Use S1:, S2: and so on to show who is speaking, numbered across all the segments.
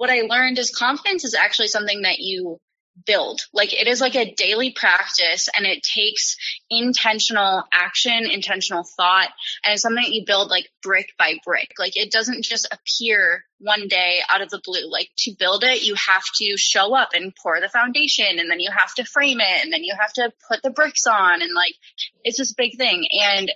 S1: what I learned is confidence is actually something that you build. Like it is like a daily practice and it takes intentional action, intentional thought, and it's something that you build like brick by brick. Like it doesn't just appear one day out of the blue. Like to build it, you have to show up and pour the foundation and then you have to frame it and then you have to put the bricks on and like it's this big thing. And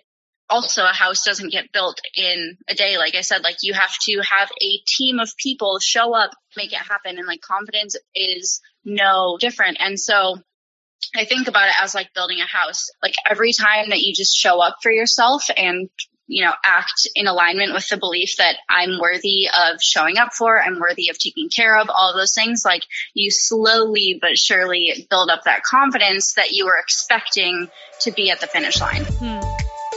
S1: also a house doesn't get built in a day. Like I said, like you have to have a team of people show up, make it happen. And like confidence is no different. And so I think about it as like building a house. Like every time that you just show up for yourself and you know, act in alignment with the belief that I'm worthy of showing up for, I'm worthy of taking care of, all of those things, like you slowly but surely build up that confidence that you were expecting to be at the finish line. Hmm.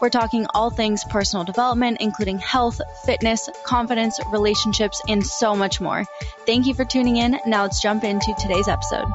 S2: We're talking all things personal development, including health, fitness, confidence, relationships, and so much more. Thank you for tuning in. Now let's jump into today's episode.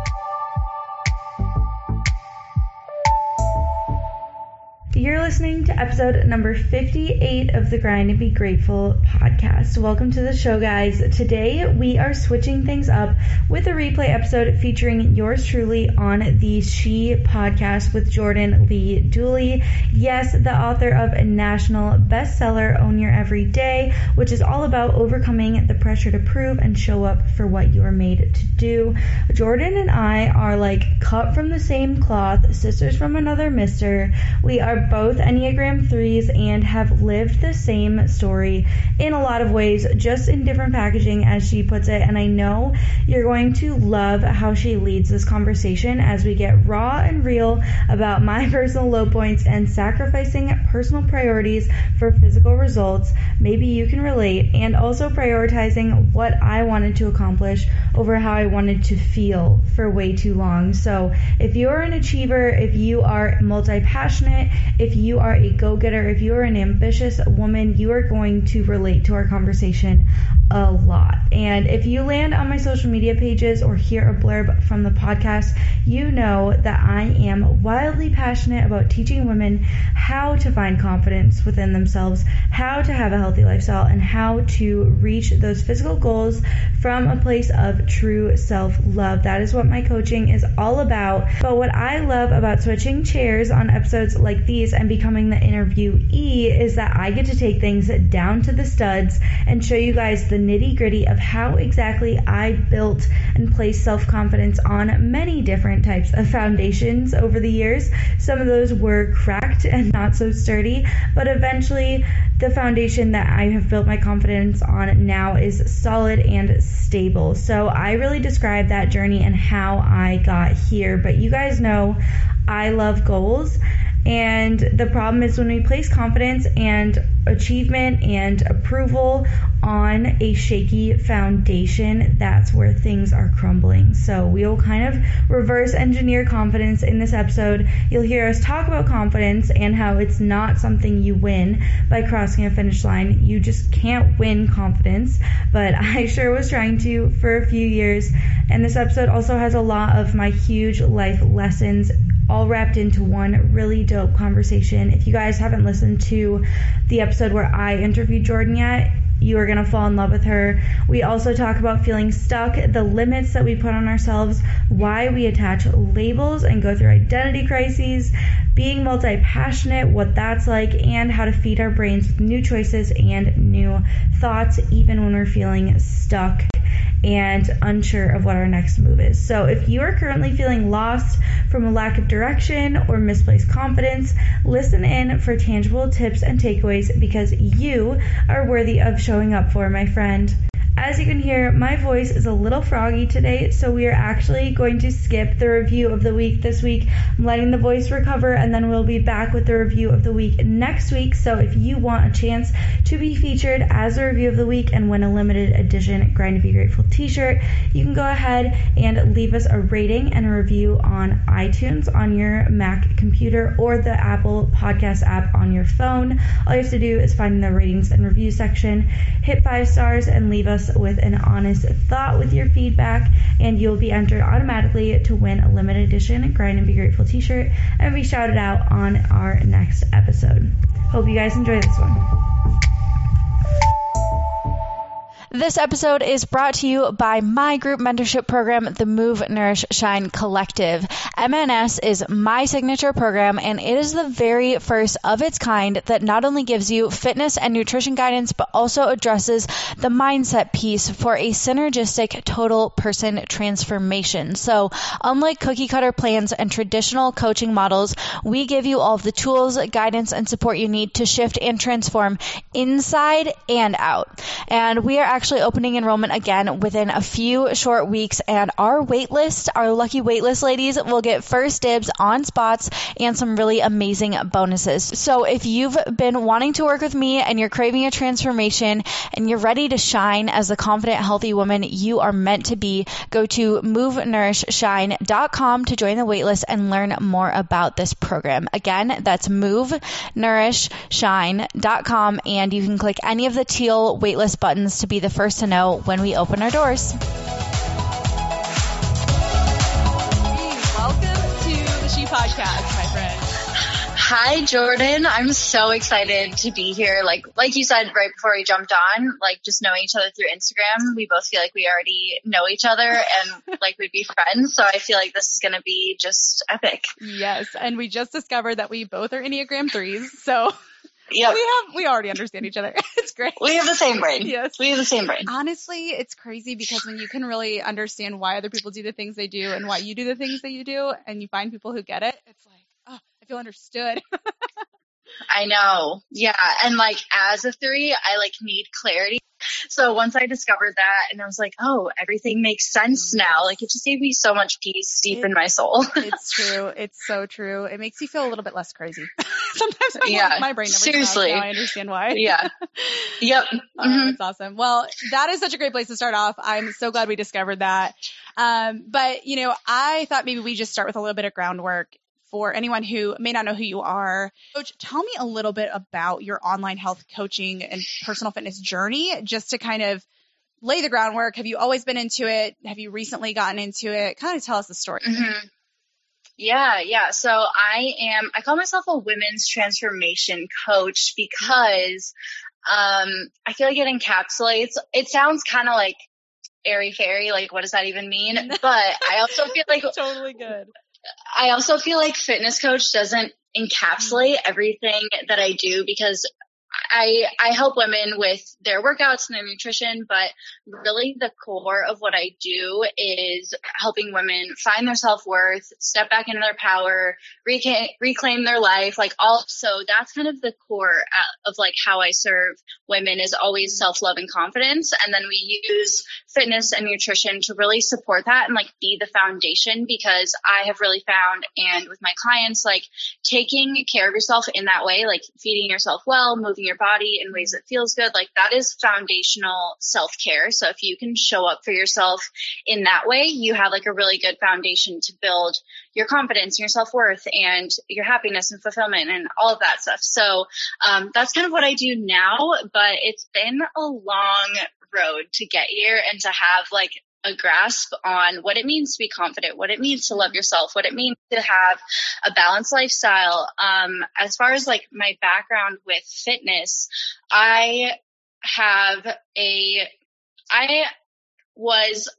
S2: You're listening to episode number 58 of the Grind and Be Grateful podcast. Welcome to the show, guys. Today we are switching things up with a replay episode featuring yours truly on the She podcast with Jordan Lee Dooley. Yes, the author of a national bestseller, Own Your Everyday, which is all about overcoming the pressure to prove and show up for what you are made to do. Jordan and I are like cut from the same cloth, sisters from another mister. We are both Enneagram 3s and have lived the same story in a lot of ways, just in different packaging, as she puts it. And I know you're going to love how she leads this conversation as we get raw and real about my personal low points and sacrificing personal priorities for physical results. Maybe you can relate, and also prioritizing what I wanted to accomplish over how I wanted to feel for way too long. So, if you're an achiever, if you are multi passionate, if you are a go getter, if you are an ambitious woman, you are going to relate to our conversation a lot. And if you land on my social media pages or hear a blurb from the podcast, you know that I am wildly passionate about teaching women how to find confidence within themselves, how to have a healthy lifestyle, and how to reach those physical goals from a place of true self love. That is what my coaching is all about. But what I love about switching chairs on episodes like these and becoming the interviewee is that I get to take things down to the studs and show you guys the nitty gritty of how exactly I built and placed self confidence on many different types of foundations over the years. Some of those were cracked and not so sturdy, but eventually the foundation that I have built my confidence on now is solid and stable. So I really describe that journey and how I got here. But you guys know I love goals and the problem is when we place confidence and achievement and approval on a shaky foundation, that's where things are crumbling. So we'll kind of reverse engineer confidence in this episode. You'll hear us talk about confidence and how it's not something you win by crossing a finish line. You just can't win confidence, but I sure was trying to for a few years. And this episode also has a lot of my huge life lessons all wrapped into one really dope conversation. If you guys haven't listened to the episode where I interviewed Jordan yet, you are going to fall in love with her. We also talk about feeling stuck, the limits that we put on ourselves, why we attach labels and go through identity crises, being multi passionate, what that's like, and how to feed our brains with new choices and new thoughts, even when we're feeling stuck and unsure of what our next move is. So, if you are currently feeling lost from a lack of direction or misplaced confidence, listen in for tangible tips and takeaways because you are worthy of showing up for, my friend.
S3: As you can hear, my voice is a little froggy today, so we are actually going to skip the review of the week this week. I'm letting the voice recover, and then we'll be back with the review of the week next week. So if you want a chance to be featured as a review of the week and win a limited edition Grind to Be Grateful t shirt, you can go ahead and leave us a rating and a review on iTunes on your Mac computer or the Apple Podcast app on your phone. All you have to do is find the ratings and review section, hit five stars, and leave us with an honest thought with your feedback, and you'll be entered automatically to win a limited edition Grind and Be Grateful t shirt and be shouted out on our next episode. Hope you guys enjoy this one. This episode is brought to you by my group mentorship program, the Move Nourish Shine Collective. MNS is my signature program, and it is the very first of its kind that not only gives you fitness and nutrition guidance, but also addresses the mindset piece for a synergistic total person transformation. So, unlike cookie cutter plans and traditional coaching models, we give you all of the tools, guidance, and support you need to shift and transform inside and out. And we are actually actually opening enrollment again within a few short weeks, and our waitlist, our lucky waitlist ladies, will get first dibs on spots and some really amazing bonuses. So if you've been wanting to work with me and you're craving a transformation and you're ready to shine as a confident, healthy woman you are meant to be, go to movenourishshine.com to join the waitlist and learn more about this program. Again, that's movenourishshine.com, and you can click any of the teal waitlist buttons to be the first to know when we open our doors.
S1: Welcome to the She Podcast, my friend.
S2: Hi, Jordan. I'm so excited to be here. Like, like you said right before we jumped on, like just knowing each other through Instagram, we both feel like we already know each other and like we'd be friends. So I feel like this is going to be just epic.
S1: Yes. And we just discovered that we both are Enneagram threes. So
S2: yeah,
S1: we have we already understand each other. It's great.
S2: We have the same brain.
S1: Yes.
S2: We have the same brain.
S1: Honestly, it's crazy because when you can really understand why other people do the things they do and why you do the things that you do and you find people who get it, it's like, oh, I feel understood.
S2: I know. Yeah. And like as a three, I like need clarity. So once I discovered that and I was like, oh, everything makes sense now. Like it just gave me so much peace deep
S1: It-
S2: in my soul.
S1: it's true. It's so true. It makes you feel a little bit less crazy. Sometimes I'm
S2: Yeah,
S1: my brain never
S2: seriously.
S1: I understand why.
S2: yeah. Yep.
S1: Oh,
S2: Mhm.
S1: That's awesome. Well, that is such a great place to start off. I'm so glad we discovered that. Um, but you know, I thought maybe we just start with a little bit of groundwork for anyone who may not know who you are. Coach, tell me a little bit about your online health coaching and personal fitness journey, just to kind of lay the groundwork. Have you always been into it? Have you recently gotten into it? Kind of tell us the story.
S2: hmm Yeah, yeah. So I am, I call myself a women's transformation coach because um, I feel like it encapsulates, it sounds kind of like airy fairy, like what does that even mean? But I also feel like
S1: totally good.
S2: I also feel like fitness coach doesn't encapsulate everything that I do because I I help women with their workouts and their nutrition, but really the core of what I do is helping women find their self-worth, step back into their power, reclaim, reclaim their life, like all so that's kind of the core uh, of like how I serve women is always self-love and confidence and then we use fitness and nutrition to really support that and like be the foundation because I have really found and with my clients like taking care of yourself in that way, like feeding yourself well, moving your body in ways that feels good, like that is foundational self care. So if you can show up for yourself in that way, you have like a really good foundation to build your confidence and your self worth and your happiness and fulfillment and all of that stuff. So um, that's kind of what I do now, but it's been a long road to get here and to have like a grasp on what it means to be confident, what it means to love yourself, what it means to have a balanced lifestyle. Um, as far as like my background with fitness, I have a, I was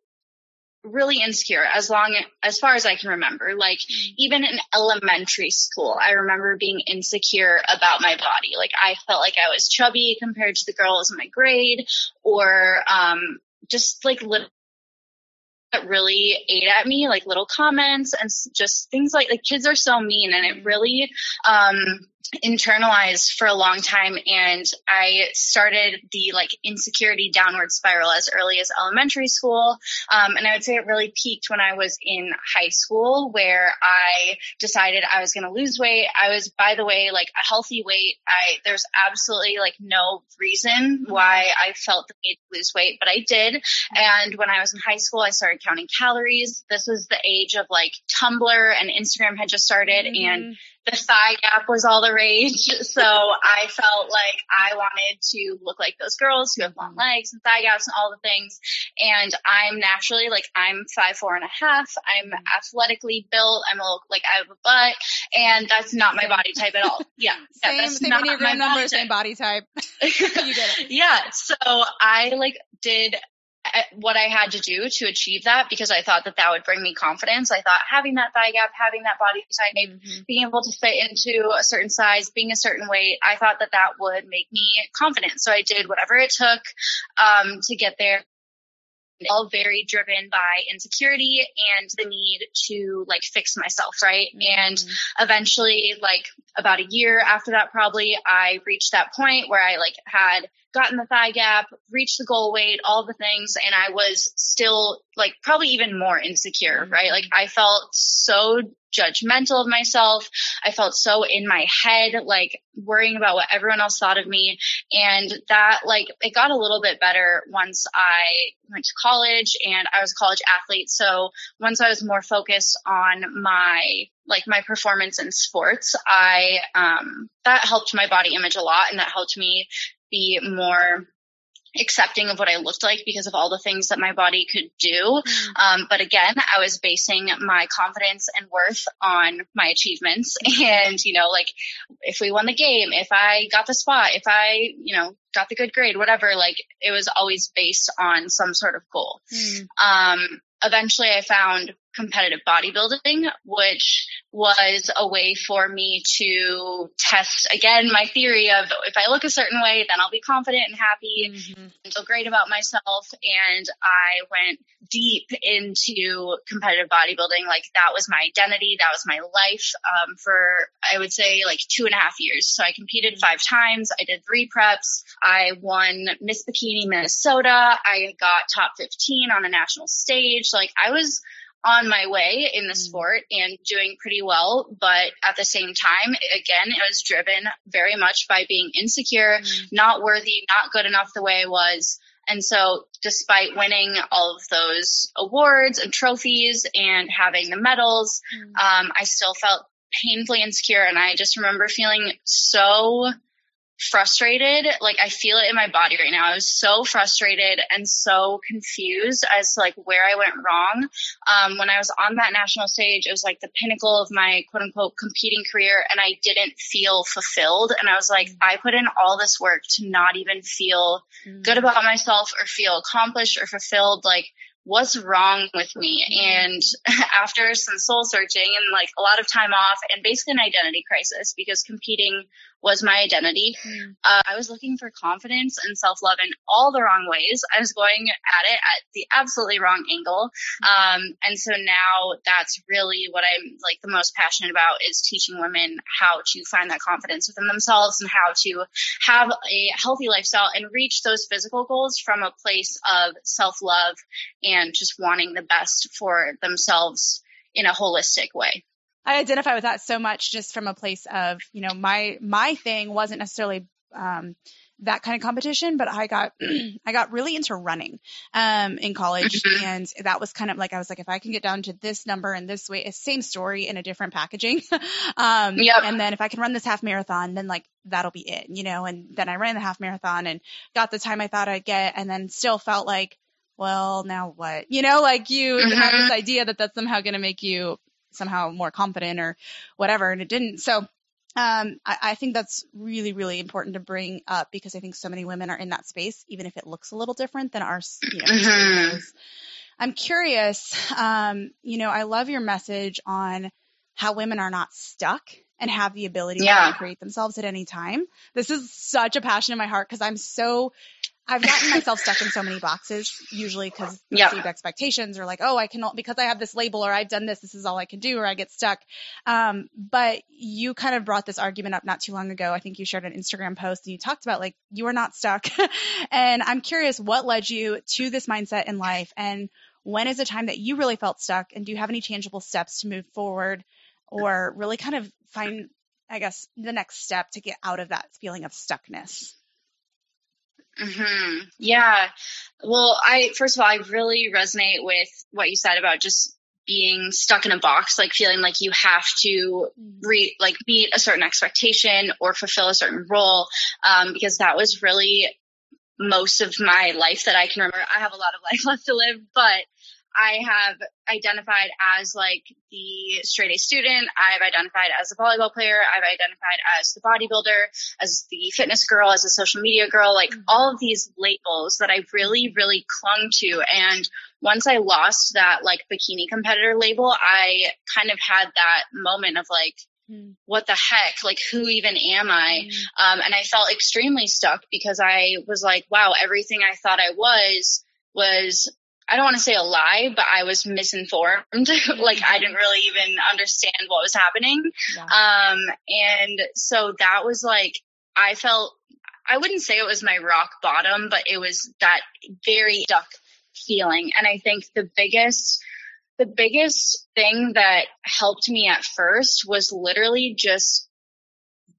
S2: really insecure as long as far as I can remember. Like even in elementary school, I remember being insecure about my body. Like I felt like I was chubby compared to the girls in my grade or um just like little that really ate at me, like little comments and just things like like kids are so mean and it really um internalized for a long time and I started the like insecurity downward spiral as early as elementary school. Um, and I would say it really peaked when I was in high school where I decided I was going to lose weight. I was, by the way, like a healthy weight. I, there's absolutely like no reason why I felt the need to lose weight, but I did. And when I was in high school, I started counting calories. This was the age of like Tumblr and Instagram had just started mm-hmm. and the thigh gap was all the rage. So I felt like I wanted to look like those girls who have long legs and thigh gaps and all the things. And I'm naturally like, I'm five, four and a half. I'm athletically built. I'm a little, like, I have a butt and that's not my body type at all. Yeah.
S1: same,
S2: yeah,
S1: same Enneagram number, same body type. you did
S2: it. Yeah. So I like did what I had to do to achieve that because I thought that that would bring me confidence. I thought having that thigh gap, having that body type, mm-hmm. being able to fit into a certain size, being a certain weight, I thought that that would make me confident. So I did whatever it took um, to get there all very driven by insecurity and the need to like fix myself, right? Mm-hmm. And eventually, like about a year after that, probably I reached that point where I like had gotten the thigh gap, reached the goal weight, all the things, and I was still like probably even more insecure, right? Like I felt so judgmental of myself. I felt so in my head, like worrying about what everyone else thought of me. And that, like, it got a little bit better once I went to college and I was a college athlete. So once I was more focused on my, like, my performance in sports, I, um, that helped my body image a lot and that helped me be more accepting of what I looked like because of all the things that my body could do. Mm. Um, but again, I was basing my confidence and worth on my achievements. And, you know, like if we won the game, if I got the spot, if I, you know, got the good grade, whatever, like it was always based on some sort of goal. Mm. Um, eventually I found competitive bodybuilding, which was a way for me to test again my theory of if I look a certain way, then I'll be confident and happy mm-hmm. and feel great about myself. And I went deep into competitive bodybuilding. Like that was my identity. That was my life, um, for I would say like two and a half years. So I competed five times. I did three preps. I won Miss Bikini Minnesota. I got top 15 on a national stage. Like I was on my way in the mm. sport and doing pretty well. But at the same time, again, it was driven very much by being insecure, mm. not worthy, not good enough the way I was. And so despite winning all of those awards and trophies and having the medals, mm. um, I still felt painfully insecure. And I just remember feeling so frustrated. Like I feel it in my body right now. I was so frustrated and so confused as to like where I went wrong. Um, when I was on that national stage, it was like the pinnacle of my quote unquote competing career and I didn't feel fulfilled. And I was like, mm. I put in all this work to not even feel mm. good about myself or feel accomplished or fulfilled. Like what's wrong with me? And after some soul searching and like a lot of time off and basically an identity crisis because competing was my identity. Mm. Uh, I was looking for confidence and self love in all the wrong ways. I was going at it at the absolutely wrong angle. Mm. Um, and so now that's really what I'm like the most passionate about is teaching women how to find that confidence within themselves and how to have a healthy lifestyle and reach those physical goals from a place of self love and just wanting the best for themselves in a holistic way.
S1: I identify with that so much just from a place of, you know, my my thing wasn't necessarily um, that kind of competition, but I got I got really into running um, in college, mm-hmm. and that was kind of like I was like, if I can get down to this number and this way, same story in a different packaging, um, yep. and then if I can run this half marathon, then like that'll be it, you know. And then I ran the half marathon and got the time I thought I'd get, and then still felt like, well, now what, you know, like you mm-hmm. have this idea that that's somehow going to make you somehow more confident or whatever, and it didn't. So um, I, I, think that's really, really important to bring up because I think so many women are in that space, even if it looks a little different than our, you know, mm-hmm. I'm curious, um, you know, I love your message on how women are not stuck and have the ability yeah. to create themselves at any time. This is such a passion in my heart because I'm so I've gotten myself stuck in so many boxes, usually because
S2: Yep.
S1: perceived expectations are like, oh, I can because I have this label or I've done this, this is all I can do, or I get stuck. Um, but you kind of brought this argument up not too long ago. I think you shared an Instagram post and you talked about like you are not stuck. and I'm curious what led you to this mindset in life and when is a time that you really felt stuck and do you have any tangible steps to move forward or really kind of find I guess the next step to get out of that feeling of stuckness?
S2: Hmm Yeah. Well, I, first of all, I really resonate with what you said about just being stuck in a box, like feeling like you have to re, like meet a certain expectation or fulfill a certain role. Um, because that was really most of my life that I can remember. I have a lot of life left to live, but I have identified as like the straight A student. I've identified as a volleyball player. I've identified as the bodybuilder, as the fitness girl, as a social media girl, like
S1: Mhm.
S2: all of these labels that I really, really clung to. And once I lost that like bikini competitor label, I kind of had that moment of like,
S1: Mm.
S2: what the heck? Like, who even am I?
S1: Mm.
S2: Um, and I felt extremely stuck because I was like, wow, everything I thought I was was, I don't want to say a lie, but I was misinformed. like, I didn't really even understand what was happening.
S1: Yeah.
S2: Um, and so that was like, I felt, I wouldn't say it was my rock bottom, but it was that very stuck feeling. And I think the biggest, the biggest thing that helped me at first was literally just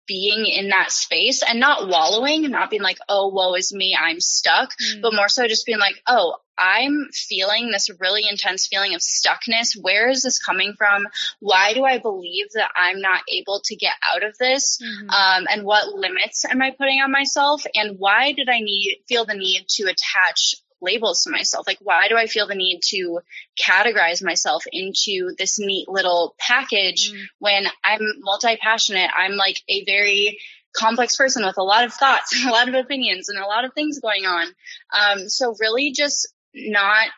S2: being in that space and not wallowing, and not being like, oh, woe is me, I'm stuck,
S1: Mm.
S2: but more so just being like, oh, I'm feeling this really intense feeling of stuckness. Where is this coming from? Why do I believe that I'm not able to get out of this?
S1: Mhm.
S2: Um, and what limits am I putting on myself? And why did I need feel the need to attach labels to myself? Like, why do I feel the need to categorize myself into this neat little package
S1: Mm.
S2: when I'm multi passionate? I'm like a very complex person with a lot of thoughts, a lot of opinions, and a lot of things going on. Um, so really just not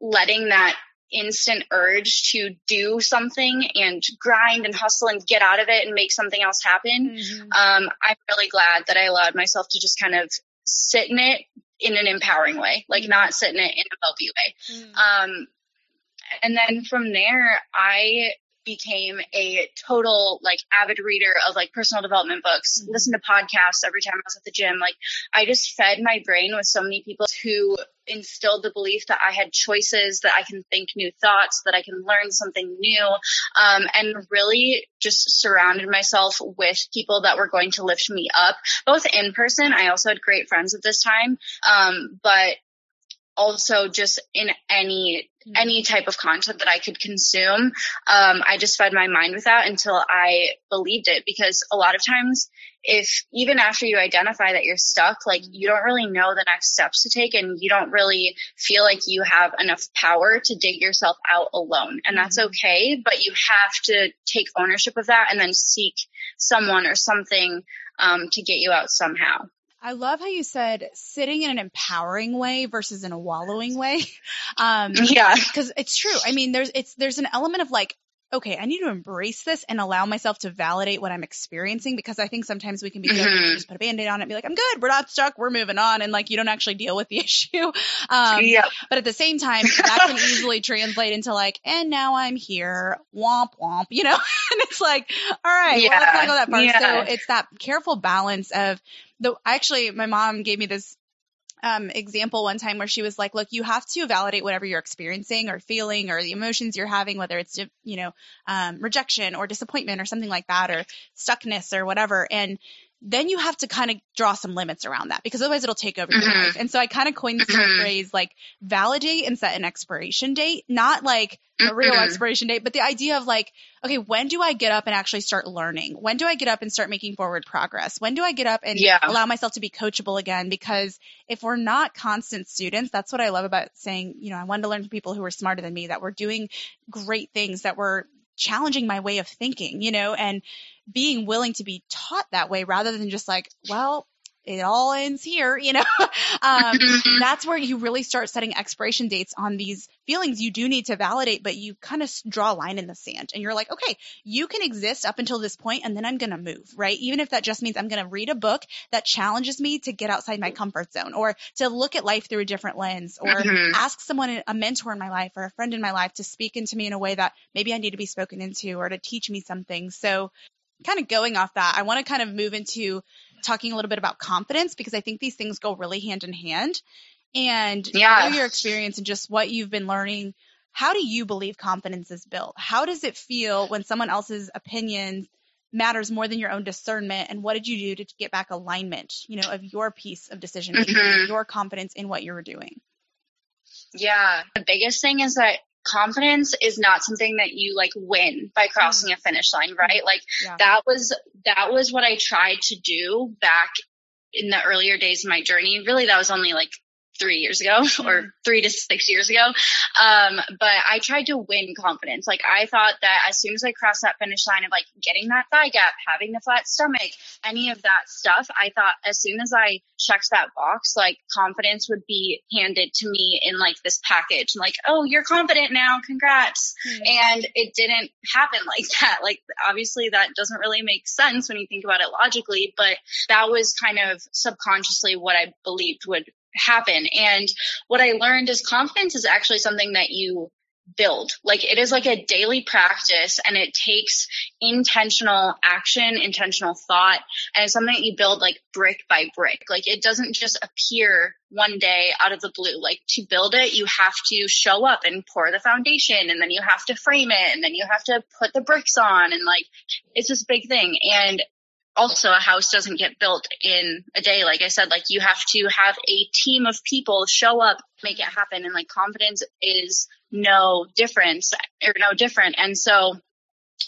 S2: letting that instant urge to do something and grind and hustle and get out of it and make something else happen.
S1: Mhm.
S2: Um, I'm really glad that I allowed myself to just kind of sit in it in an empowering way, like
S1: Mhm.
S2: not sit in it in a mopey way.
S1: Mm.
S2: Um, and then from there, I became a total like avid reader of like personal development books,
S1: Mhm.
S2: listen to podcasts every time I was at the gym. Like I just fed my brain with so many people who instilled the belief that I had choices, that I can think new thoughts, that I can learn something new, um, and really just surrounded myself with people that were going to lift me up, both in person. I also had great friends at this time, um, but also just in any. Any type of content that I could consume. Um, I just fed my mind with that until I believed it because a lot of times if even after you identify that you're stuck, like you don't really know the next steps to take and you don't really feel like you have enough power to dig yourself out alone. And that's
S1: Mhm.
S2: okay, but you have to take ownership of that and then seek someone or something um, to get you out somehow.
S1: I love how you said sitting in an empowering way versus in a wallowing way. Um,
S2: Yeah.
S1: because it's true. I mean, there's it's there's an element of like, okay, I need to embrace this and allow myself to validate what I'm experiencing because I think sometimes we can be to
S2: Mhm.
S1: just put a band-aid on it and be like, I'm good, we're not stuck, we're moving on, and like you don't actually deal with the issue. Um,
S2: yeah.
S1: but at the same time, that can easily translate into like, and now I'm here, womp womp, you know? and it's like, all right, well, let's not go that far.
S2: Yeah.
S1: So it's that careful balance of the, I actually, my mom gave me this um, example one time where she was like, look, you have to validate whatever you're experiencing or feeling or the emotions you're having, whether it's, you know, um, rejection or disappointment or something like that or stuckness or whatever. And then you have to kind of draw some limits around that because otherwise it'll take over your
S2: Mhm.
S1: life. And so I kind of coined this
S2: Mhm.
S1: phrase like validate and set an expiration date, not like a real
S2: Mhm.
S1: expiration date, but the idea of like, okay, when do I get up and actually start learning? When do I get up and start making forward progress? When do I get up and
S2: Yeah.
S1: allow myself to be coachable again? Because if we're not constant students, that's what I love about saying, you know, I wanted to learn from people who were smarter than me, that were doing great things, that were challenging my way of thinking, you know, and being willing to be taught that way rather than just like, well, it all ends here, you know, um, that's where you really start setting expiration dates on these feelings you do need to validate, but you kind of draw a line in the sand and you're like, okay, you can exist up until this point and then I'm going to move, right? Even if that just means I'm going to read a book that challenges me to get outside my comfort zone or to look at life through a different lens or mm-hmm. ask someone, a mentor in my life or a friend in my life to speak into me in a way that maybe I need to be spoken into or to teach me something. So kind of going off that, I want to kind of move into talking a little bit about confidence because I think these things go really hand in hand. And yeah. through your experience and just what you've been learning, how do you believe confidence is built? How does it feel when someone else's opinion matters more than your own discernment? And what did you do to get back alignment, you know, of your piece of decision making, mm-hmm. your confidence in what you were doing?
S2: Yeah. The biggest thing is that confidence is not something that you like win by crossing mm. a finish line, right? Like yeah. that was that was what I tried to do back in the earlier days of my journey. Really that was only like three years ago mm-hmm. or three to six years ago. Um, but I tried to win confidence. Like I thought that as soon as I crossed that finish line of like getting that thigh gap, having the flat stomach, any of that stuff, I thought as soon as I checked that box, like confidence would be handed to me in like this package. Like, oh, you're confident now. Congrats. Mm-hmm. And it didn't happen like that. Like obviously that doesn't really make sense when you think about it logically, but that was kind of subconsciously what I believed would happen. And what I learned is confidence is actually something that you build. Like it is like a daily practice and it takes intentional action, intentional thought, and it's something that you build like brick by brick. Like it doesn't just appear one day out of the blue. Like to build it, you have to show up and pour the foundation and then you have to frame it and then you have to put the bricks on and like it's this big thing. And also a house doesn't get built in a day. Like I said, like you have to have a team of people show up, make it happen. And like confidence is no difference or no different. And so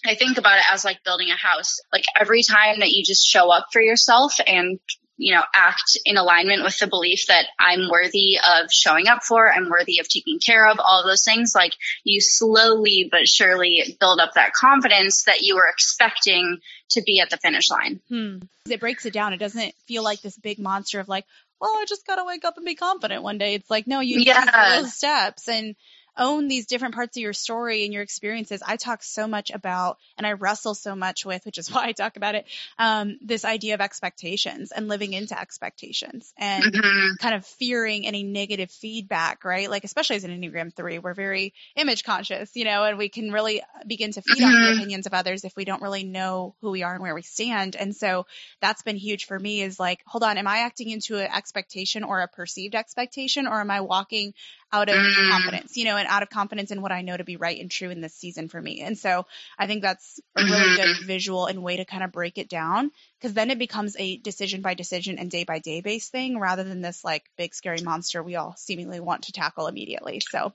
S2: I think about it as like building a house. Like every time that you just show up for yourself and you know, act in alignment with the belief that I'm worthy of showing up for, I'm worthy of taking care of, all of those things, like you slowly but surely build up that confidence that you were expecting to be at the finish line.
S1: Hmm. It breaks it down. It doesn't feel like this big monster of like, well, I just got to wake up and be confident one day. It's like, no, you yeah. those steps. And own these different parts of your story and your experiences. I talk so much about, and I wrestle so much with, which is why I talk about it, um, this idea of expectations and living into expectations and mm-hmm. kind of fearing any negative feedback, right? Like, especially as an Enneagram 3, we're very image conscious, you know, and we can really begin to feed mm-hmm. on the opinions of others if we don't really know who we are and where we stand. And so that's been huge for me is like, hold on, am I acting into an expectation or a perceived expectation or am I walking out of mm. confidence, you know, and out of confidence in what I know to be right and true in this season for me. And so I think that's a really mm-hmm. good visual and way to kind of break it down because then it becomes a decision by decision and day by day based thing rather than this like big scary monster we all seemingly want to tackle immediately. So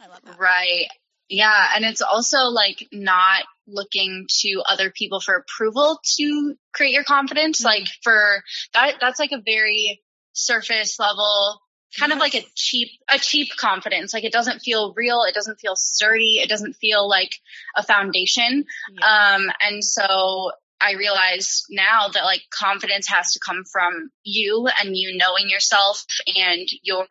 S2: I love that. Right. Yeah. And it's also like not looking to other people for approval to create your confidence. Mm-hmm. Like for that, that's like a very surface level kind of like a cheap a cheap confidence like it doesn't feel real it doesn't feel sturdy it doesn't feel like a foundation yeah. um and so I realize now that like confidence has to come from you and you knowing yourself and your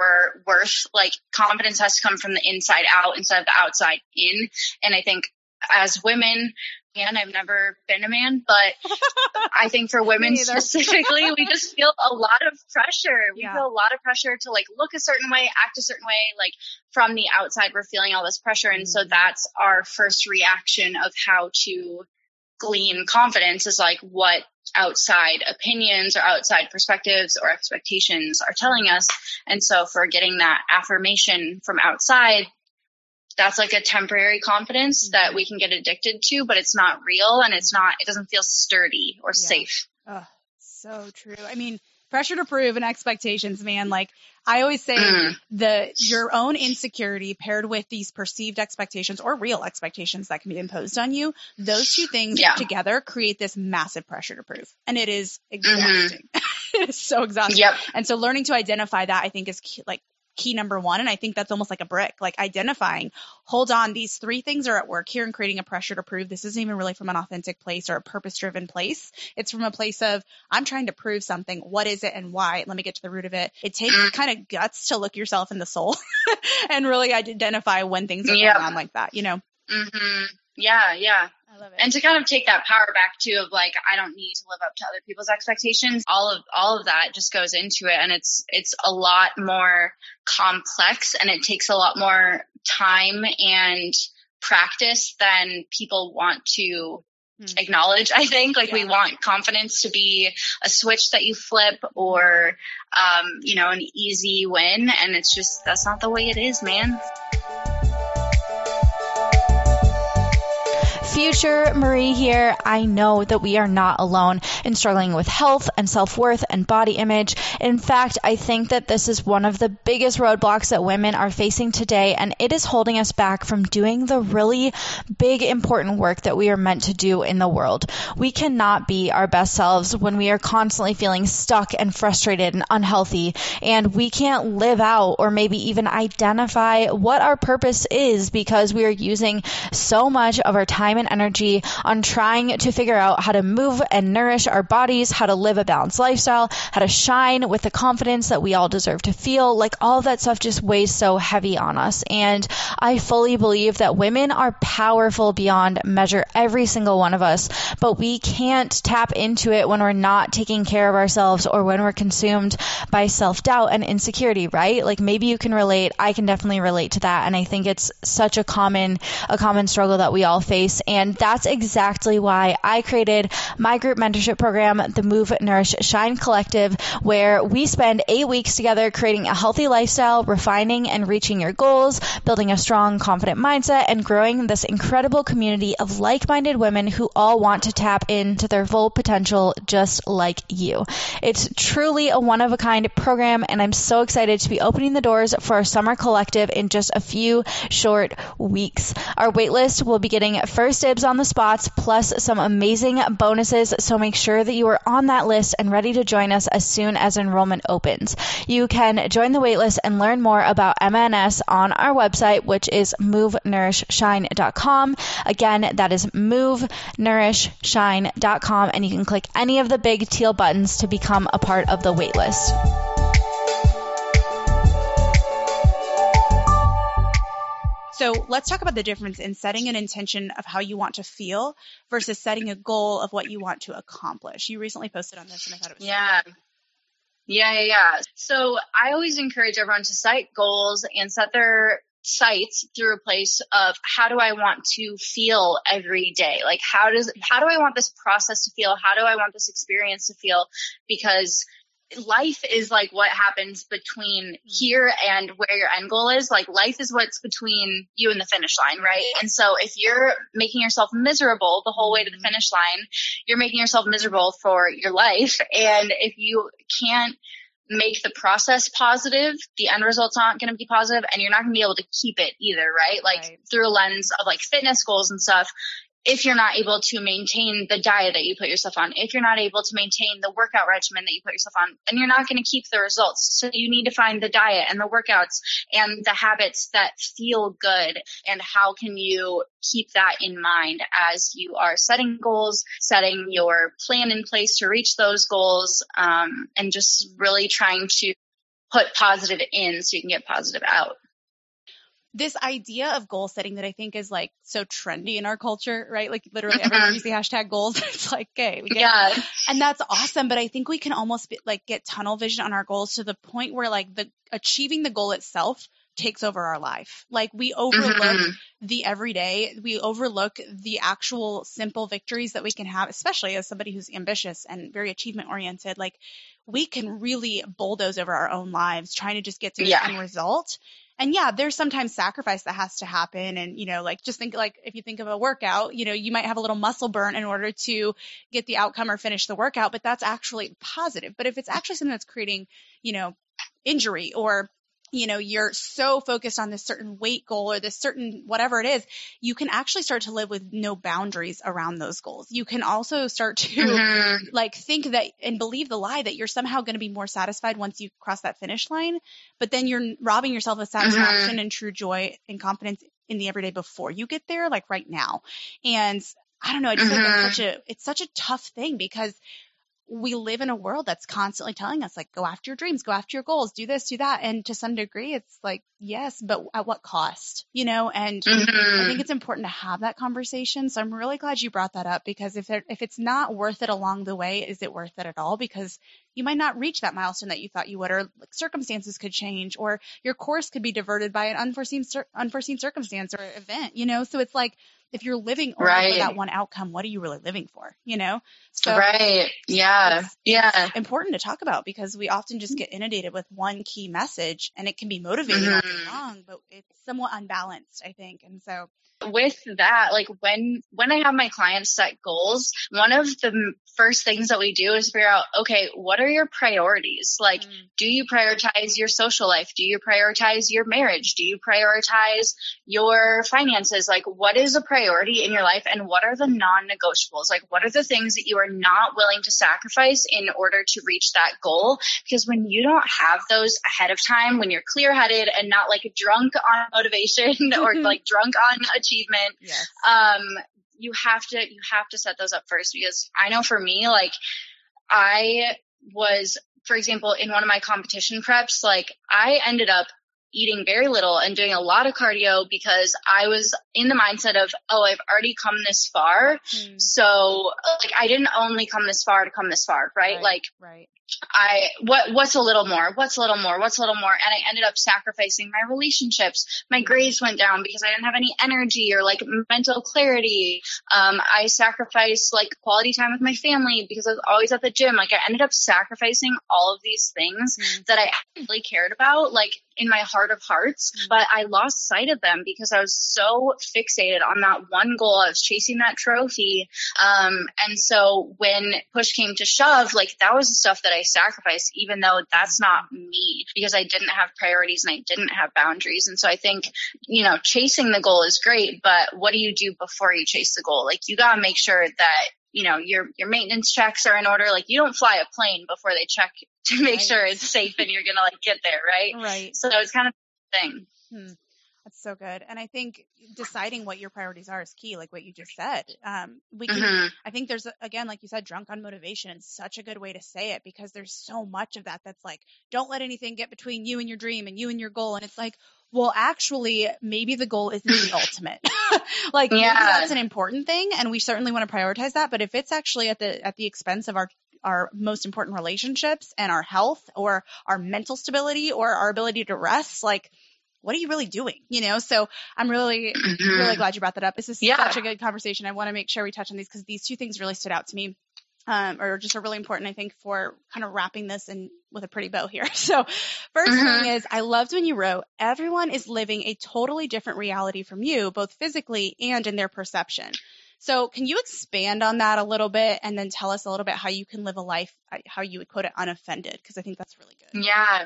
S2: worth. Like confidence has to come from the inside out instead of the outside in. And I think as women, man. I've never been a man, but I think for women specifically, we just feel a lot of pressure. We yeah. feel a lot of pressure to like look a certain way, act a certain way. Like from the outside, we're feeling all this pressure. And mm-hmm. so that's our first reaction of how to glean confidence is like what outside opinions or outside perspectives or expectations are telling us. And so for getting that affirmation from outside, that's like a temporary confidence that we can get addicted to, but it's not real and it's not, it doesn't feel sturdy or yeah. safe.
S1: Oh, so true. I mean, pressure to prove and expectations, man. Like I always say mm. the, your own insecurity paired with these perceived expectations or real expectations that can be imposed on you, those two things yeah. together create this massive pressure to prove. And it is mm-hmm. exhausting. Mm-hmm. it is so exhausting. Yep. And so learning to identify that I think is key, like key number one. And I think that's almost like a brick, like identifying, hold on, these three things are at work here and creating a pressure to prove this isn't even really from an authentic place or a purpose driven place. It's from a place of, I'm trying to prove something. What is it and why? Let me get to the root of it. It takes mm. kind of guts to look yourself in the soul and really identify when things are going on like that, you know?
S2: Mm-hmm. Yeah, yeah. I love it. And to kind of take that power back too of like I don't need to live up to other people's expectations. All of all of that just goes into it and it's it's a lot more complex and it takes a lot more time and practice than people want to hmm. acknowledge i think like yeah. we want confidence to be a switch that you flip or um, you know an easy win and it's just that's not the way it is man
S3: Future Marie here. I know that we are not alone in struggling with health and self worth and body image. In fact, I think that this is one of the biggest roadblocks that women are facing today, and it is holding us back from doing the really big, important work that we are meant to do in the world. We cannot be our best selves when we are constantly feeling stuck and frustrated and unhealthy, and we can't live out or maybe even identify what our purpose is because we are using so much of our time and and energy on trying to figure out how to move and nourish our bodies, how to live a balanced lifestyle, how to shine with the confidence that we all deserve to feel. Like all that stuff just weighs so heavy on us. And I fully believe that women are powerful beyond measure, every single one of us, but we can't tap into it when we're not taking care of ourselves or when we're consumed by self doubt and insecurity, right? Like maybe you can relate. I can definitely relate to that. And I think it's such a common, a common struggle that we all face. And that's exactly why I created my group mentorship program, the Move, Nourish, Shine Collective, where we spend eight weeks together creating a healthy lifestyle, refining and reaching your goals, building a strong, confident mindset, and growing this incredible community of like minded women who all want to tap into their full potential just like you. It's truly a one of a kind program, and I'm so excited to be opening the doors for our summer collective in just a few short weeks. Our waitlist will be getting first dibs on the spots plus some amazing bonuses. So make sure that you are on that list and ready to join us as soon as enrollment opens. You can join the waitlist and learn more about MNS on our website, which is movenourishshine.com. Again, that is movenourishshine.com and you can click any of the big teal buttons to become a part of the waitlist.
S1: So let's talk about the difference in setting an intention of how you want to feel versus setting a goal of what you want to accomplish. You recently posted on this and I thought it was
S2: Yeah. So yeah, yeah, yeah. So I always encourage everyone to set goals and set their sights through a place of how do I want to feel every day? Like how does how do I want this process to feel? How do I want this experience to feel? Because life is like what happens between mm-hmm. here and where your end goal is. Like life is what's between you and the finish line, right? And so if you're making yourself miserable the whole way to the mm-hmm. finish line, you're making yourself miserable for your life. And if you can't make the process positive, the end result's aren't going to be positive and you're not going to be able to keep it either, right? Like right. through a lens of like fitness goals and stuff, if you're not able to maintain the diet that you put yourself on, if you're not able to maintain the workout regimen that you put yourself on, then you're not going to keep the results. So you need to find the diet and the workouts and the habits that feel good. And how can you keep that in mind as you are setting goals, setting your plan in place to reach those goals, um, and just really trying to put positive in so you can get positive out
S1: this idea of goal setting that I think is like so trendy in our culture, right? Like literally everyone you the hashtag goals, it's like, okay, we get yeah. It. and that's awesome. But I think we can almost be, like get tunnel vision on our goals to the point where like the achieving the goal itself takes over our life. Like we overlook mm-hmm. the everyday, we overlook the actual simple victories that we can have, especially as somebody who's ambitious and very achievement oriented. Like we can really bulldoze over our own lives trying to just get to yeah. the end result and yeah, there's sometimes sacrifice that has to happen. And, you know, like just think like if you think of a workout, you know, you might have a little muscle burn in order to get the outcome or finish the workout, but that's actually positive. But if it's actually something that's creating, you know, injury or you know, you're so focused on this certain weight goal or this certain whatever it is, you can actually start to live with no boundaries around those goals. You can also start to mm-hmm. like think that and believe the lie that you're somehow going to be more satisfied once you cross that finish line, but then you're robbing yourself of satisfaction mm-hmm. and true joy and confidence in the everyday before you get there, like right now. And I don't know, I just mm-hmm. like it's such a it's such a tough thing because we live in a world that's constantly telling us like go after your dreams go after your goals do this do that. And to some degree it's like yes but at what cost you know? And mm-hmm. i think it's important to have that conversation. So i'm really glad you brought that up because if if it's not worth it along the way is it worth it at all? Because you might not reach that milestone that you thought you would or like, circumstances could change or your course could be diverted by an unforeseen unforeseen circumstance or event you know? So it's like if you're living only right. for that one outcome, what are you really living for? You know?
S2: So right. Yeah. It's, yeah.
S1: It's important to talk about because we often just get inundated with one key message and it can be motivating mm-hmm. all day long, but it's somewhat unbalanced, I think. And so
S2: with that, like when when I have my clients set goals, one of the first things that we do is figure out, okay, what are your priorities? Like, mm. do you prioritize your social life? Do you prioritize your marriage? Do you prioritize your finances? Like, what is a priority in your life and what are the non-negotiables? Like, what are the things that you are not willing to sacrifice in order to reach that goal? Because when you don't have those ahead of time, when you're clear-headed and not like drunk on motivation or like drunk on achievement, yes. um, you have to you have to set those up first because I know for me like I was for example in one of my competition preps like I ended up eating very little and doing a lot of cardio because I was in the mindset of, oh, I've already come this far. Mm. So like I didn't only come this far to come this far, right? right like right. I what what's a little more? What's a little more? What's a little more? And I ended up sacrificing my relationships. My grades went down because I didn't have any energy or like mental clarity. Um, I sacrificed like quality time with my family because I was always at the gym. Like I ended up sacrificing all of these things mm-hmm. that I actually cared about, like in my heart of hearts, mm-hmm. but I lost sight of them because I was so fixated on that one goal. I was chasing that trophy. Um, and so when push came to shove, like that was the stuff that I sacrificed, even though that's not me because I didn't have priorities and I didn't have boundaries. And so I think, you know, chasing the goal is great, but what do you do before you chase the goal? Like you got to make sure that you know your your maintenance checks are in order like you don't fly a plane before they check to make right. sure it's safe and you're gonna like get there right
S1: right
S2: so it's kind of thing
S1: hmm. That's so good. And I think deciding what your priorities are is key, like what you just said. Um, we can, mm-hmm. I think there's, again, like you said, drunk on motivation is such a good way to say it because there's so much of that that's like, don't let anything get between you and your dream and you and your goal. And it's like, well, actually, maybe the goal isn't the ultimate. like, yeah. that's an important thing. And we certainly want to prioritize that. But if it's actually at the, at the expense of our our most important relationships and our health or our mental stability or our ability to rest like what are you really doing? You know, so I'm really, mm-hmm. really glad you brought that up. This is yeah. such a good conversation. I want to make sure we touch on these because these two things really stood out to me. Um, or just are really important, I think, for kind of wrapping this in with a pretty bow here. So, 1st mm-hmm. thing is, I loved when you wrote, everyone is living a totally different reality from you, both physically and in their perception. So, can you expand on that a little bit and then tell us a little bit how you can live a life, uh, how you would quote it, unoffended? Because I think that's really good.
S2: Yeah.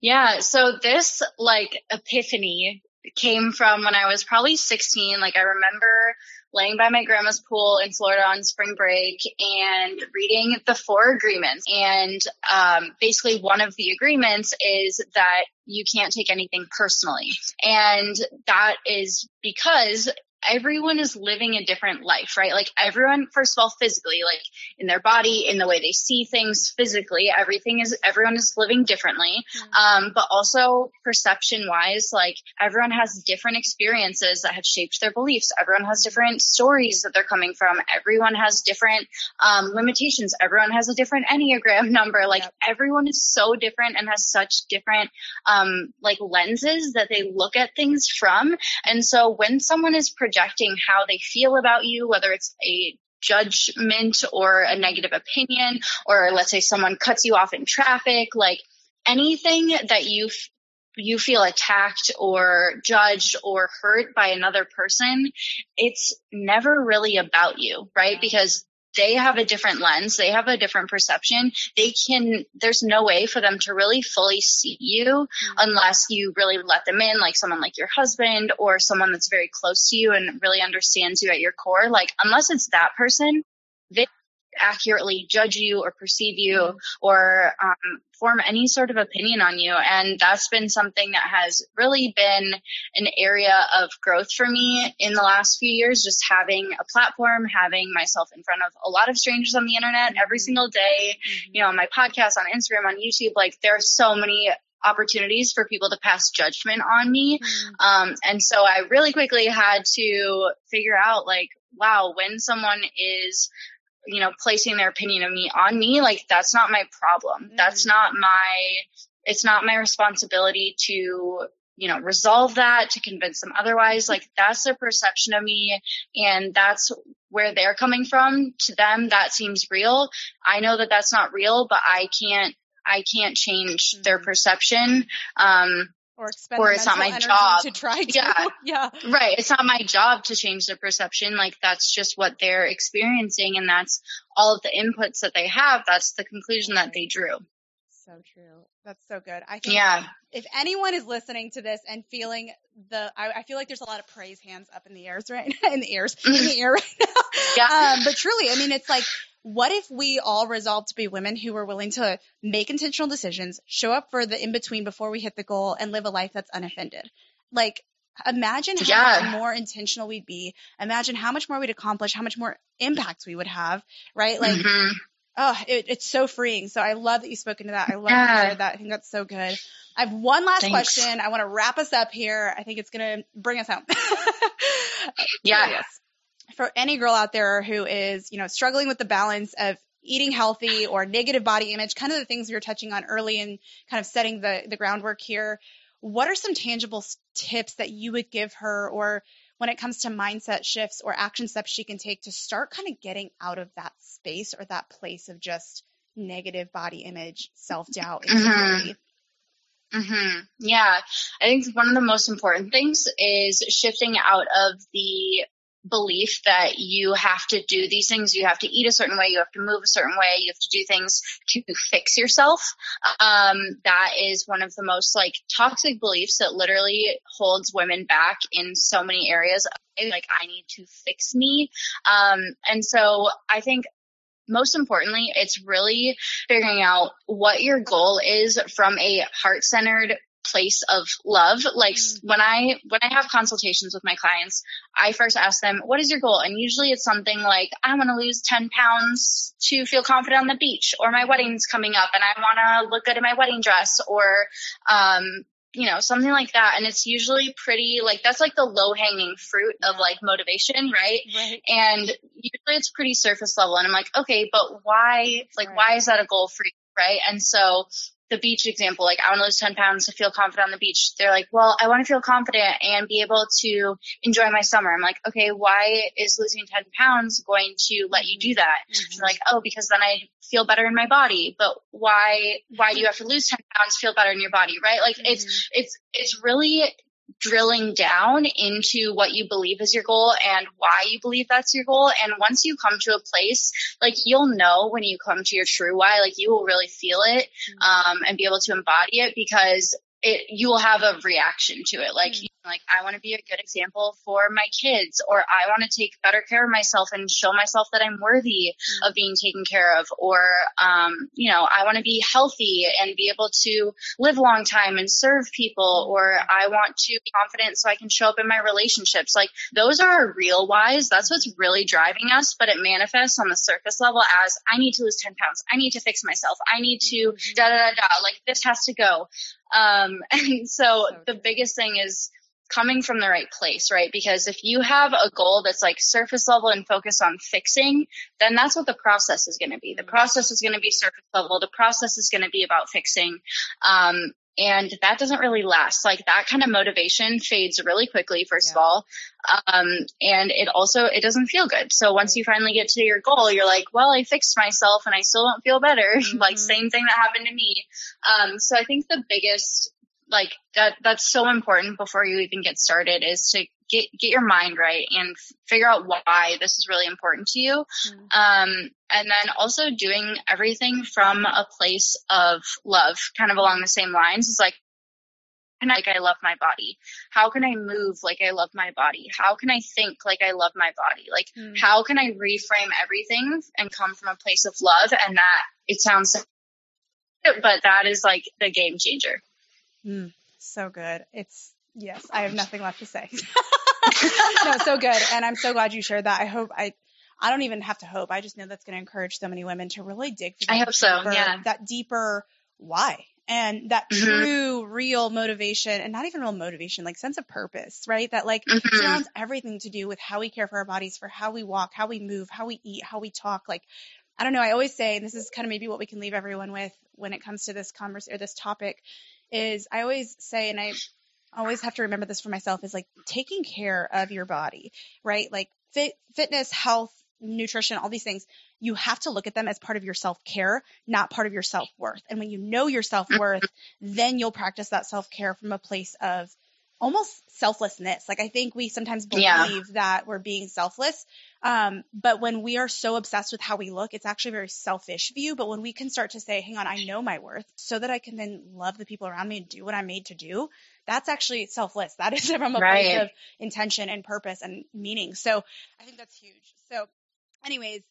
S2: Yeah. So this like epiphany came from when I was probably 16. Like I remember laying by my grandma's pool in Florida on spring break and reading the four agreements. And um, basically, one of the agreements is that you can't take anything personally. And that is because everyone is living a different life, right? Like everyone, first of all, physically, like in their body, in the way they see things physically, everything is, everyone is living differently. Mm-hmm. Um, but also perception wise, like everyone has different experiences that have shaped their beliefs. Everyone has different stories that they're coming from. Everyone has different, um, limitations. Everyone has a different Enneagram number. Like yep. everyone is so different and has such different, um, like lenses that they look at things from. And so when someone is projecting how they feel about you, whether it's a judgment or a negative opinion, or let's say someone cuts you off in traffic, like anything that you you feel attacked or judged or hurt by another person, it's never really about you, right? Because they have a different lens, they have a different perception. They can, there's no way for them to really fully see you mm-hmm. unless you really let them in, like someone like your husband or someone that's very close to you and really understands you at your core. Like, unless it's that person, they accurately judge you or perceive you or um, form any sort of opinion on you. And that's been something that has really been an area of growth for me in the last few years, just having a platform, having myself in front of a lot of strangers on the internet every mm-hmm. single day, mm-hmm. you know, on my podcast, on Instagram, on YouTube. Like there are so many opportunities for people to pass judgment on me. Um, and so I really quickly had to figure out like, wow, when someone is you know, placing their opinion of me on me, like that's not my problem. Mm-hmm. That's not my, it's not my responsibility to, you know, resolve that, to convince them otherwise. Like that's their perception of me and that's where they're coming from. To them, that seems real. I know that that's not real, but I can't, I can't change mm-hmm. their perception. Um,
S1: or expend or it's not my job to try to.
S2: Yeah. yeah. Right. It's not my job to change their perception. Like that's just what they're experiencing and that's all of the inputs that they have. That's the conclusion that they drew.
S1: So true. That's so good. I think yeah. if anyone is listening to this and feeling the, I, I, feel like there's a lot of praise hands up in the airs right in the ears, in the air right now. Yeah. Um, but truly, I mean, it's like what if we all resolved to be women who were willing to make intentional decisions, show up for the in between before we hit the goal, and live a life that's unoffended? Like, imagine how yeah. much more intentional we'd be. Imagine how much more we'd accomplish, how much more impact we would have, right? Like, mm-hmm. Oh, it, it's so freeing. So I love that you spoke into that. I love yeah. that you shared that. I think that's so good. I have one last Thanks. question. I want to wrap us up here. I think it's going to bring us home.
S2: yeah.
S1: For any girl out there who is, you know, struggling with the balance of eating healthy or negative body image, kind of the things we were touching on early and kind of setting the, the groundwork here. What are some tangible tips that you would give her or when it comes to mindset shifts or action steps she can take to start kind of getting out of that space or that place of just negative body image, self doubt, mm-hmm. insecurity?
S2: Mm-hmm. Mm-hmm. Yeah, I think one of the most important things is shifting out of the belief that you have to do these things. You have to eat a certain way. You have to move a certain way. You have to do things to fix yourself. Um, that is one of the most like toxic beliefs that literally holds women back in so many areas. Like I need to fix me. Um, and so I think most importantly, it's really figuring out what your goal is from a heart centered place of love. Like mm. when I, when I have consultations with my clients, I first ask them, what is your goal? And usually it's something like, I want to lose 10 pounds to feel confident on the beach or my wedding's coming up and I want to look good in my wedding dress or, um, you know, something like that. And it's usually pretty like that's like the low hanging fruit of like motivation, right? Right. And usually it's pretty surface level. And I'm like, okay, but why, like, right. why is that a goal for you? Right. And so the beach example, like I want to lose 10 pounds to feel confident on the beach. They're like, well, I want to feel confident and be able to enjoy my summer. I'm like, okay, why is losing 10 pounds going to let you do that? Mm-hmm. like, oh, because then I feel better in my body. But why, why do you have to lose 10 pounds to feel better in your body? Right? Like mm-hmm. it's, it's, it's really drilling down into what you believe is your goal and why you believe that's your goal. And once you come to a place, like you'll know when you come to your true why, like you will really feel it, mm-hmm. um, and be able to embody it because it you will have a reaction to it like. Like i want to be a good example for my kids or i want to take better care of myself and show myself that i'm worthy mm-hmm. of being taken care of or um you know i want to be healthy and be able to live a long time and serve people mm-hmm. or i want to be confident so i can show up in my relationships. Like those are our real whys. That's what's really driving us but it manifests on the surface level as i need to lose 10 pounds. I need to fix myself. I need to mm-hmm. da da da da. Like this has to go. Um, and so, so the biggest thing is coming from the right place, right? Because if you have a goal that's like surface level and focus on fixing, then that's what the process is going to be. The mm-hmm. process is going to be surface level. The process is going to be about fixing. Um, and that doesn't really last. Like that kind of motivation fades really quickly, first yeah. of all. Um, and it also, it doesn't feel good. So once you finally get to your goal, you're like, well, I fixed myself and I still don't feel better. Mm-hmm. like same thing that happened to me. Um, so I think the biggest like that that's so important before you even get started is to get get your mind right and figure out why this is really important to you mm-hmm. um, and then also doing everything from a place of love kind of along the same lines is like can I, like I love my body? How can I move like I love my body? How can I think like I love my body? Like mm. how can I reframe everything and come from a place of love? And that it sounds, but that is like the game changer.
S1: Mm, so good. It's yes, I have nothing left to say. no, so good. And I'm so glad you shared that. I hope I I don't even have to hope. I just know that's going to encourage so many women to really dig for that
S2: I hope so. Yeah.
S1: That deeper why and that mm-hmm. true real motivation and not even real motivation like sense of purpose right that like mm-hmm. surrounds everything to do with how we care for our bodies for how we walk how we move how we eat how we talk like i don't know i always say and this is kind of maybe what we can leave everyone with when it comes to this converse or this topic is i always say and i always have to remember this for myself is like taking care of your body right like fit, fitness health nutrition, all these things, you have to look at them as part of your self care, not part of your self worth. And when you know your self worth, then you'll practice that self care from a place of almost selflessness. Like I think we sometimes believe yeah. that we're being selfless. Um, but when we are so obsessed with how we look, it's actually a very selfish view. But when we can start to say, hang on, I know my worth so that I can then love the people around me and do what I'm made to do, that's actually selfless. That is from a right. place of intention and purpose and meaning. So I think that's huge. So anyways,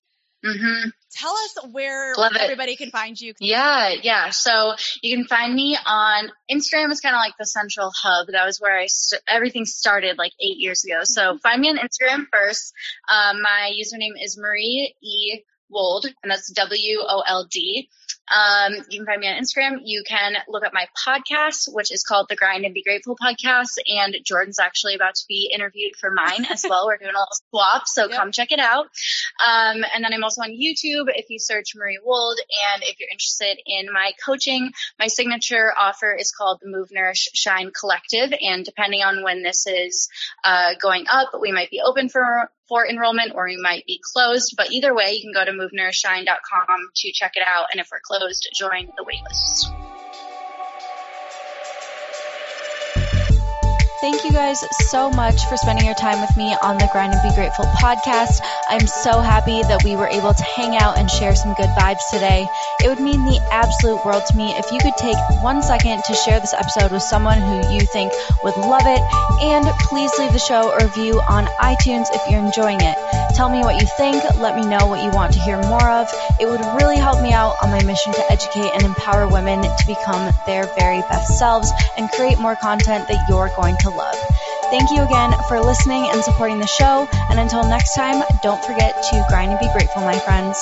S1: Mm-hmm. Tell us where Love everybody it. can find you.
S2: Yeah, yeah. So you can find me on Instagram. Is kind of like the central hub. That was where I st- everything started like eight years ago. So mm-hmm. find me on Instagram first. Um, my username is Marie E Wold, and that's W O L D. Um, you can find me on Instagram. You can look up my podcast, which is called the Grind and Be Grateful podcast. And Jordan's actually about to be interviewed for mine as well. We're doing a little swap, so yep. come check it out. Um, and then I'm also on YouTube if you search Marie Wold. And if you're interested in my coaching, my signature offer is called the Move Nourish Shine Collective. And depending on when this is uh, going up, we might be open for for enrollment or we might be closed. But either way, you can go to movenourishshine.com to check it out. And if we're closed, join the waitlist.
S3: Thank you guys so much for spending your time with me on the Grind and Be Grateful podcast. I'm so happy that we were able to hang out and share some good vibes today. It would mean the absolute world to me if you could take one second to share this episode with someone who you think would love it. And please leave the show a review on iTunes if you're enjoying it. Tell me what you think. Let me know what you want to hear more of. It would really help me out on my mission to educate and empower women to become their very best selves and create more content that you're going to love. Thank you again for listening and supporting the show. And until next time, don't forget to grind and be grateful, my friends.